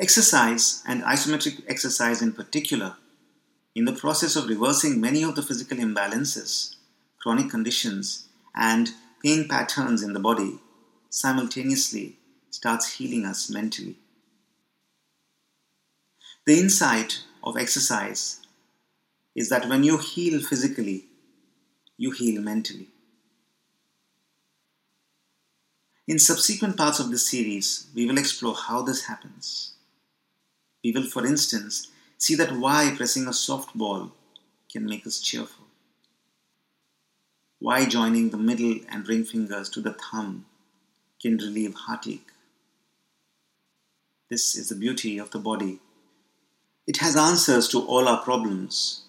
Exercise, and isometric exercise in particular, in the process of reversing many of the physical imbalances, chronic conditions, and pain patterns in the body, simultaneously starts healing us mentally. The insight of exercise is that when you heal physically, you heal mentally. In subsequent parts of this series, we will explore how this happens. We will, for instance, see that why pressing a softball can make us cheerful. Why joining the middle and ring fingers to the thumb can relieve heartache. This is the beauty of the body. It has answers to all our problems.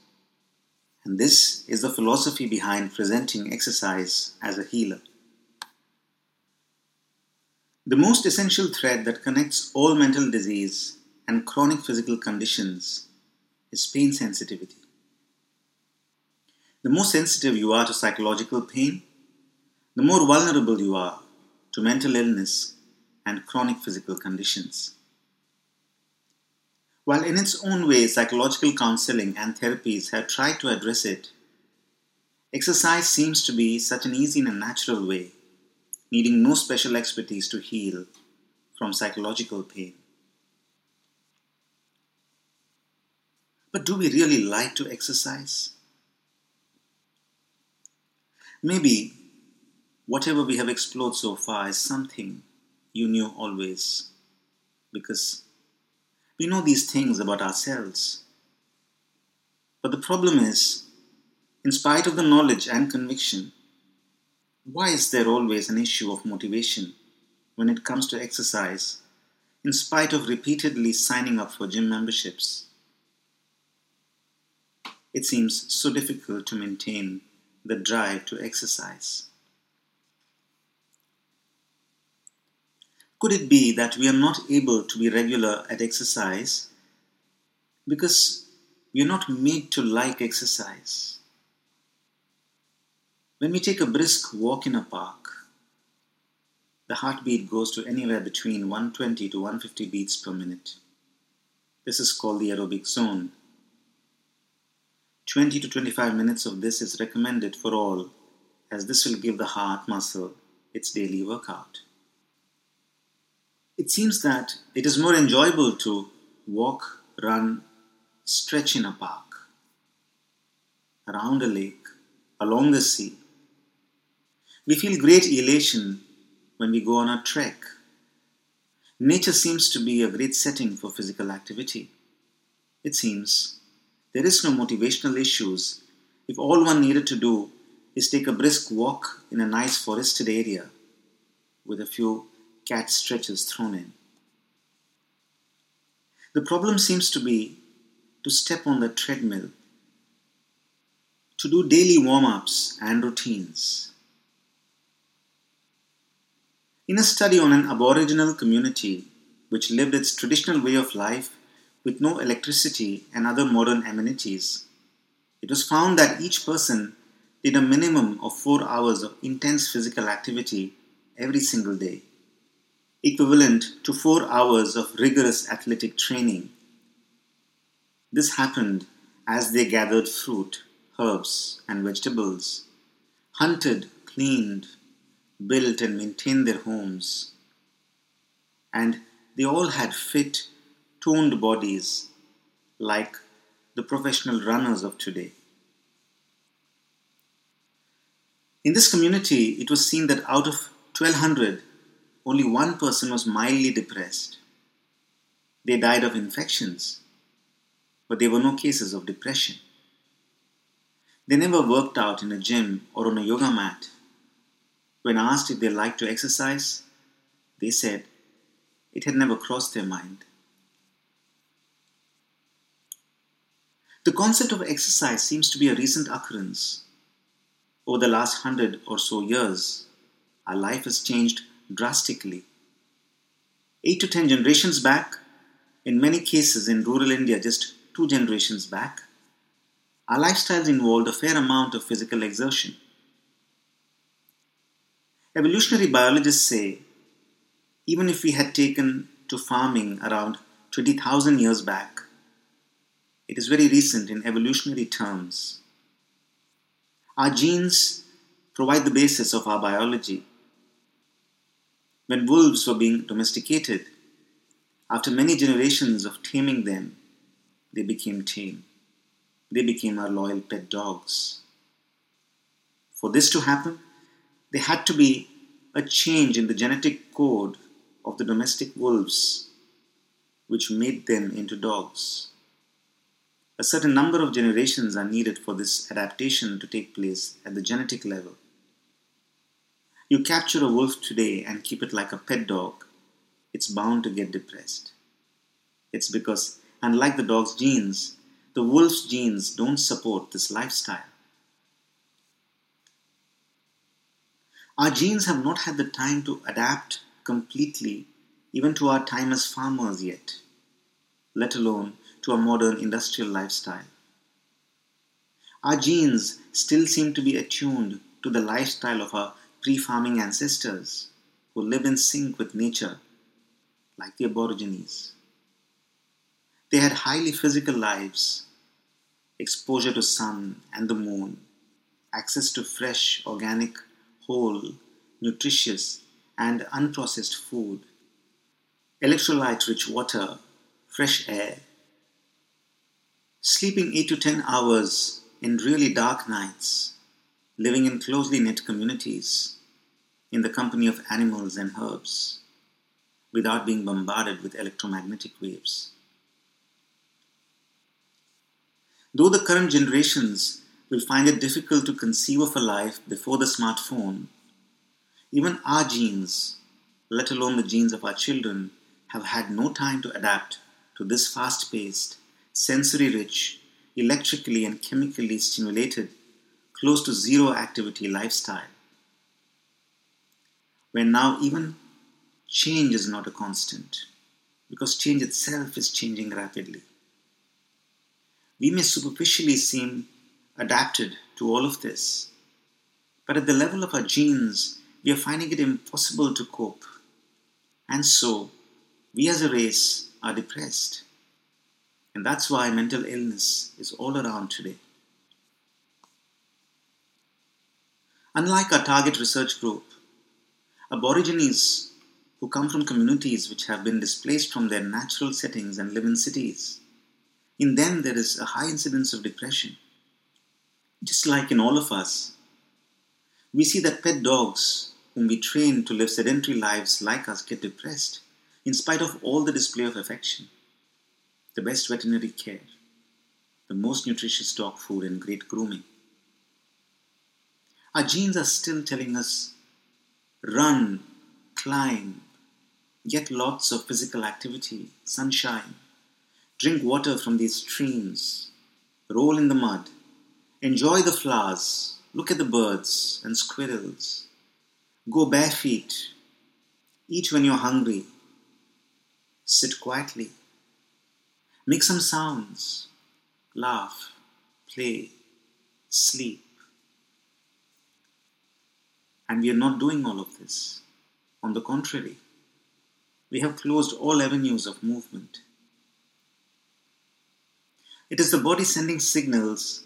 And this is the philosophy behind presenting exercise as a healer. The most essential thread that connects all mental disease and chronic physical conditions is pain sensitivity. The more sensitive you are to psychological pain, the more vulnerable you are to mental illness and chronic physical conditions. While in its own way psychological counseling and therapies have tried to address it, exercise seems to be such an easy and natural way, needing no special expertise to heal from psychological pain. But do we really like to exercise? Maybe whatever we have explored so far is something you knew always, because we know these things about ourselves. But the problem is, in spite of the knowledge and conviction, why is there always an issue of motivation when it comes to exercise, in spite of repeatedly signing up for gym memberships? It seems so difficult to maintain the drive to exercise. Could it be that we are not able to be regular at exercise because we are not made to like exercise? When we take a brisk walk in a park, the heartbeat goes to anywhere between 120 to 150 beats per minute. This is called the aerobic zone 20 to 25 minutes of this is recommended for all, as this will give the heart muscle its daily workout. It seems that it is more enjoyable to walk, run, stretch in a park, around a lake, along the sea. We feel great elation when we go on a trek. Nature seems to be a great setting for physical activity. It seems there is no motivational issues if all one needed to do is take a brisk walk in a nice forested area with a few cat stretches thrown in. The problem seems to be to step on the treadmill, to do daily warm ups and routines. In a study on an Aboriginal community which lived its traditional way of life with no electricity and other modern amenities. It was found that each person did a minimum of four hours of intense physical activity every single day, equivalent to four hours of rigorous athletic training. This happened as they gathered fruit, herbs, and vegetables, hunted, cleaned, built, and maintained their homes. And they all had fit, toned bodies like the professional runners of today. In this community, it was seen that out of 1200, only one person was mildly depressed. They died of infections, but there were no cases of depression. They never worked out in a gym or on a yoga mat. When asked if they liked to exercise, they said it had never crossed their mind. The concept of exercise seems to be a recent occurrence. Over the last hundred or so years, our life has changed drastically. Eight to ten generations back, in many cases in rural India, just two generations back, our lifestyles involved a fair amount of physical exertion. Evolutionary biologists say even if we had taken to farming around 20,000 years back. It is very recent in evolutionary terms. Our genes provide the basis of our biology. When wolves were being domesticated, after many generations of taming them, they became tame. They became our loyal pet dogs. For this to happen, there had to be a change in the genetic code of the domestic wolves, which made them into dogs. A certain number of generations are needed for this adaptation to take place at the genetic level. You capture a wolf today and keep it like a pet dog, it's bound to get depressed. It's because, unlike the dog's genes, the wolf's genes don't support this lifestyle. Our genes have not had the time to adapt completely even to our time as farmers yet, let alone to a modern industrial lifestyle. Our genes still seem to be attuned to the lifestyle of our pre farming ancestors who lived in sync with nature, like the Aborigines. They had highly physical lives, exposure to sun and the moon, access to fresh, organic, whole, nutritious, and unprocessed food, electrolyte rich water, fresh air, sleeping 8 to 10 hours in really dark nights, living in closely knit communities, in the company of animals and herbs, without being bombarded with electromagnetic waves. Though the current generations will find it difficult to conceive of a life before the smartphone, even our genes, let alone the genes of our children, have had no time to adapt to this fast paced, sensory rich, electrically and chemically stimulated, close to zero activity lifestyle. Where now even change is not a constant, because change itself is changing rapidly we may superficially seem adapted to all of this, but at the level of our genes, we are finding it impossible to cope. And so, we as a race are depressed. And that's why mental illness is all around today. Unlike our target research group, Aborigines who come from communities which have been displaced from their natural settings and live in cities in them there is a high incidence of depression. Just like in all of us, we see that pet dogs, whom we train to live sedentary lives like us, get depressed in spite of all the display of affection, the best veterinary care, the most nutritious dog food, and great grooming. Our genes are still telling us run, climb, get lots of physical activity, sunshine, Drink water from these streams. Roll in the mud. Enjoy the flowers. Look at the birds and squirrels. Go bare feet. Eat when you're hungry. Sit quietly. Make some sounds. Laugh. Play. Sleep. And we are not doing all of this. On the contrary, we have closed all avenues of movement. It is the body sending signals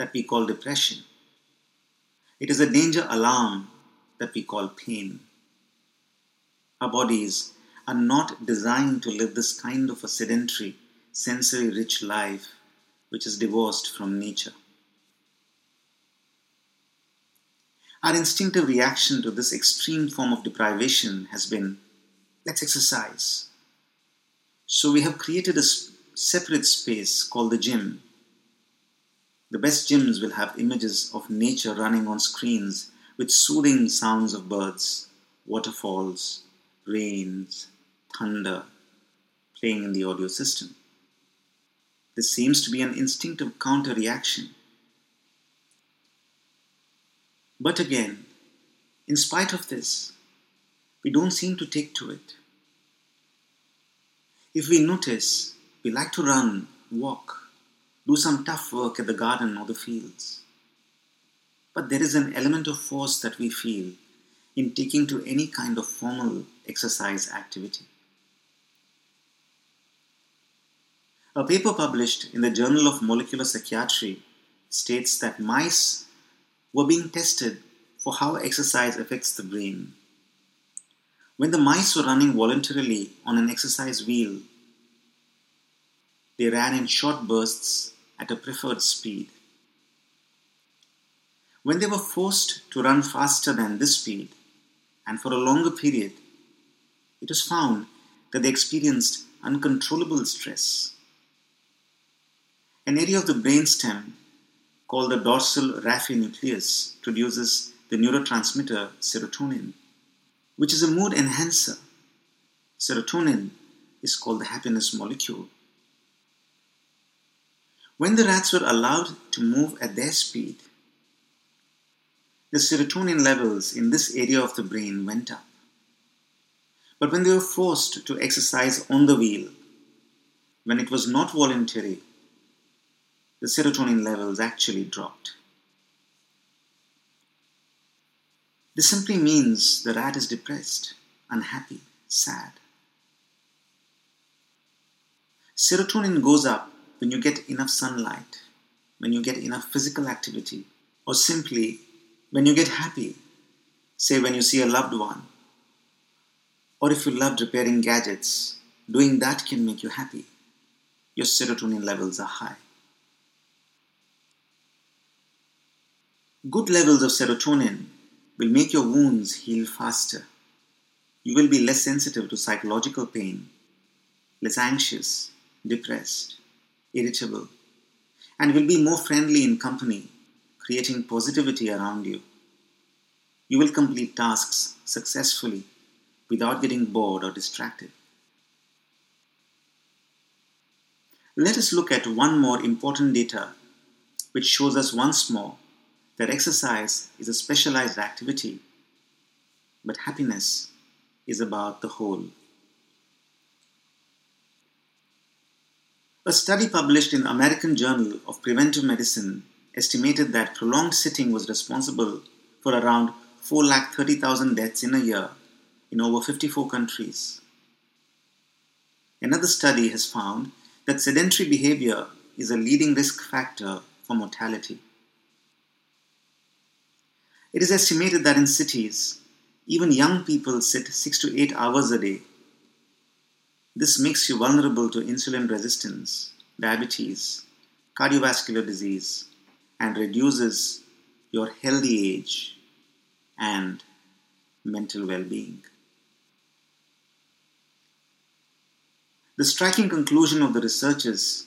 that we call depression. It is a danger alarm that we call pain. Our bodies are not designed to live this kind of a sedentary, sensory rich life which is divorced from nature. Our instinctive reaction to this extreme form of deprivation has been let's exercise. So we have created a separate space called the gym. The best gyms will have images of nature running on screens with soothing sounds of birds, waterfalls, rains, thunder playing in the audio system. This seems to be an instinctive counter reaction. But again, in spite of this, we don't seem to take to it. If we notice we like to run, walk, do some tough work at the garden or the fields. But there is an element of force that we feel in taking to any kind of formal exercise activity. A paper published in the Journal of Molecular Psychiatry states that mice were being tested for how exercise affects the brain. When the mice were running voluntarily on an exercise wheel, they ran in short bursts at a preferred speed. When they were forced to run faster than this speed and for a longer period, it was found that they experienced uncontrollable stress. An area of the brainstem called the dorsal raphe nucleus produces the neurotransmitter serotonin, which is a mood enhancer. Serotonin is called the happiness molecule. When the rats were allowed to move at their speed, the serotonin levels in this area of the brain went up. But when they were forced to exercise on the wheel, when it was not voluntary, the serotonin levels actually dropped. This simply means the rat is depressed, unhappy, sad. Serotonin goes up when you get enough sunlight, when you get enough physical activity, or simply when you get happy, say when you see a loved one, or if you loved repairing gadgets, doing that can make you happy. Your serotonin levels are high. Good levels of serotonin will make your wounds heal faster. You will be less sensitive to psychological pain, less anxious, depressed, irritable, and will be more friendly in company, creating positivity around you. You will complete tasks successfully without getting bored or distracted. Let us look at one more important data which shows us once more that exercise is a specialized activity, but happiness is about the whole. A study published in the American Journal of Preventive Medicine estimated that prolonged sitting was responsible for around 4,30,000 deaths in a year in over 54 countries. Another study has found that sedentary behavior is a leading risk factor for mortality. It is estimated that in cities, even young people sit 6 to 8 hours a day. This makes you vulnerable to insulin resistance, diabetes, cardiovascular disease, and reduces your healthy age and mental well being. The striking conclusion of the researchers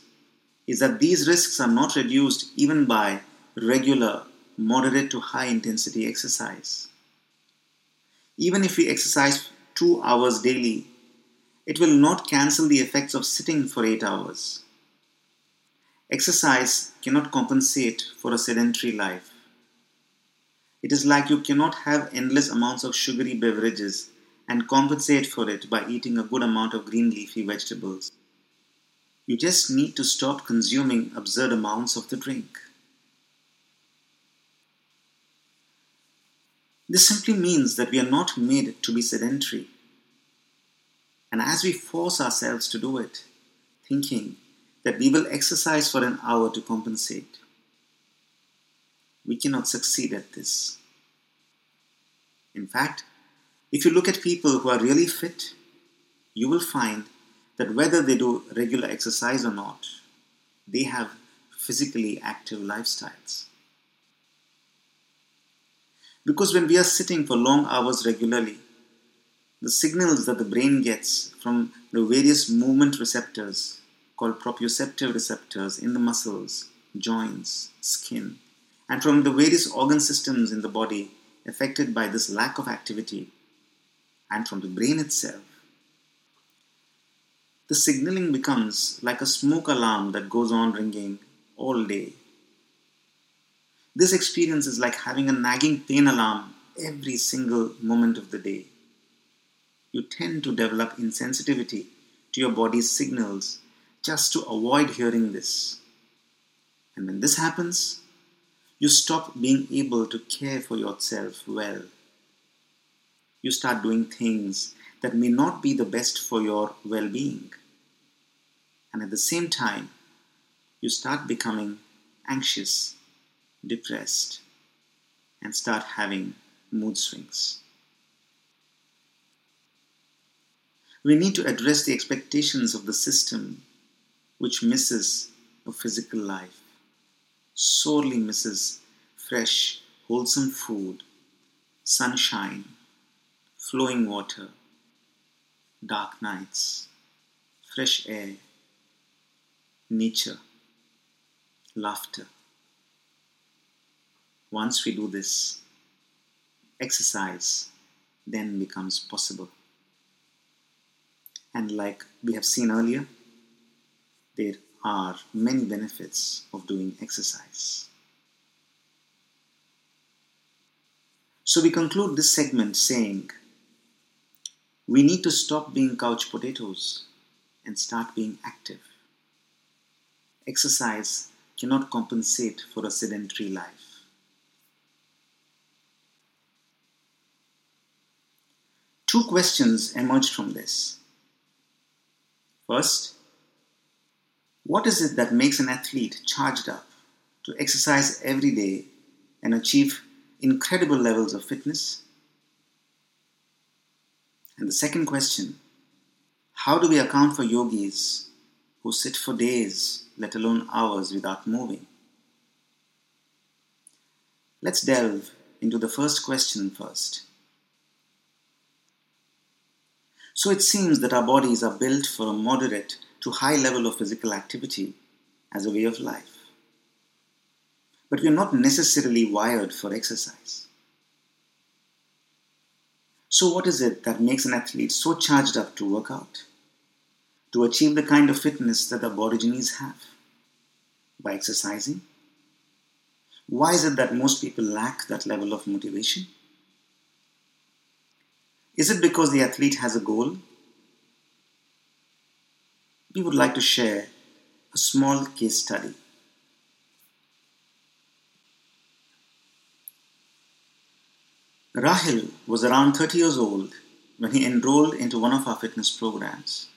is that these risks are not reduced even by regular moderate to high intensity exercise. Even if we exercise two hours daily, it will not cancel the effects of sitting for eight hours. Exercise cannot compensate for a sedentary life. It is like you cannot have endless amounts of sugary beverages and compensate for it by eating a good amount of green leafy vegetables. You just need to stop consuming absurd amounts of the drink. This simply means that we are not made to be sedentary. And as we force ourselves to do it, thinking that we will exercise for an hour to compensate, we cannot succeed at this. In fact, if you look at people who are really fit, you will find that whether they do regular exercise or not, they have physically active lifestyles. Because when we are sitting for long hours regularly, the signals that the brain gets from the various movement receptors, called proprioceptive receptors in the muscles, joints, skin, and from the various organ systems in the body affected by this lack of activity, and from the brain itself, the signaling becomes like a smoke alarm that goes on ringing all day this experience is like having a nagging pain alarm every single moment of the day. You tend to develop insensitivity to your body's signals just to avoid hearing this. And when this happens, you stop being able to care for yourself well. You start doing things that may not be the best for your well being. and at the same time, you start becoming anxious, depressed, and start having mood swings. We need to address the expectations of the system which misses a physical life, sorely misses fresh, wholesome food, sunshine, flowing water, dark nights, fresh air, nature, laughter. Once we do this, exercise then becomes possible. And like we have seen earlier, there are many benefits of doing exercise. So we conclude this segment saying we need to stop being couch potatoes and start being active. Exercise cannot compensate for a sedentary life. Two questions emerged from this. First, what is it that makes an athlete charged up to exercise every day and achieve incredible levels of fitness? And the second question how do we account for yogis who sit for days, let alone hours, without moving? Let's delve into the first question first. So it seems that our bodies are built for a moderate to high level of physical activity as a way of life. But we are not necessarily wired for exercise. So, what is it that makes an athlete so charged up to work out? To achieve the kind of fitness that the Aborigines have? By exercising? Why is it that most people lack that level of motivation? Is it because the athlete has a goal we would like to share a small case study. Rahil was around 30 years old when he enrolled into one of our fitness programs.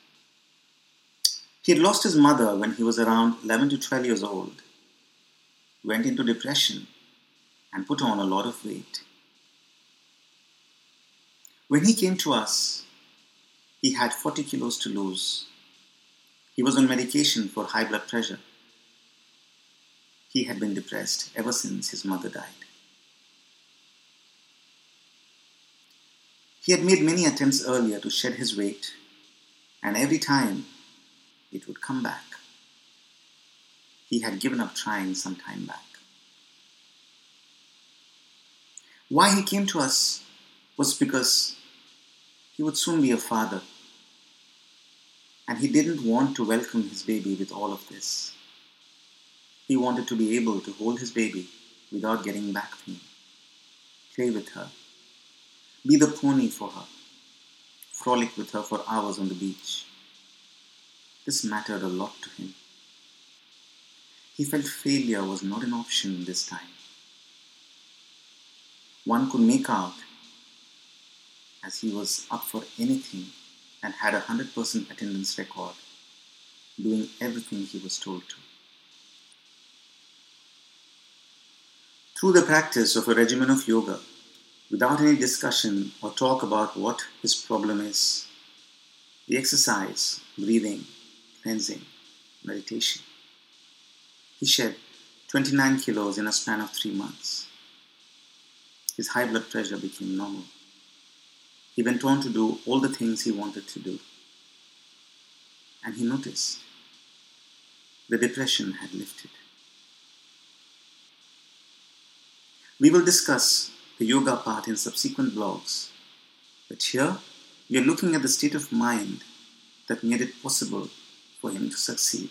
He had lost his mother when he was around 11 to 12 years old, went into depression, and put on a lot of weight. When he came to us, he had 40 kilos to lose he was on medication for high blood pressure. He had been depressed ever since his mother died. He had made many attempts earlier to shed his weight, and every time it would come back. He had given up trying some time back. Why he came to us was because he would soon be a father and he didn't want to welcome his baby with all of this. He wanted to be able to hold his baby without getting back pain, play with her, be the pony for her, frolic with her for hours on the beach. This mattered a lot to him. He felt failure was not an option this time. One could make out as he was up for anything and had a 100% attendance record, doing everything he was told to. Through the practice of a regimen of yoga, without any discussion or talk about what his problem is, the exercise, breathing, cleansing, meditation, he shed 29 kilos in a span of three months. His high blood pressure became normal. He went on to do all the things he wanted to do. And he noticed the depression had lifted. We will discuss the yoga part in subsequent blogs, but here we are looking at the state of mind that made it possible for him to succeed.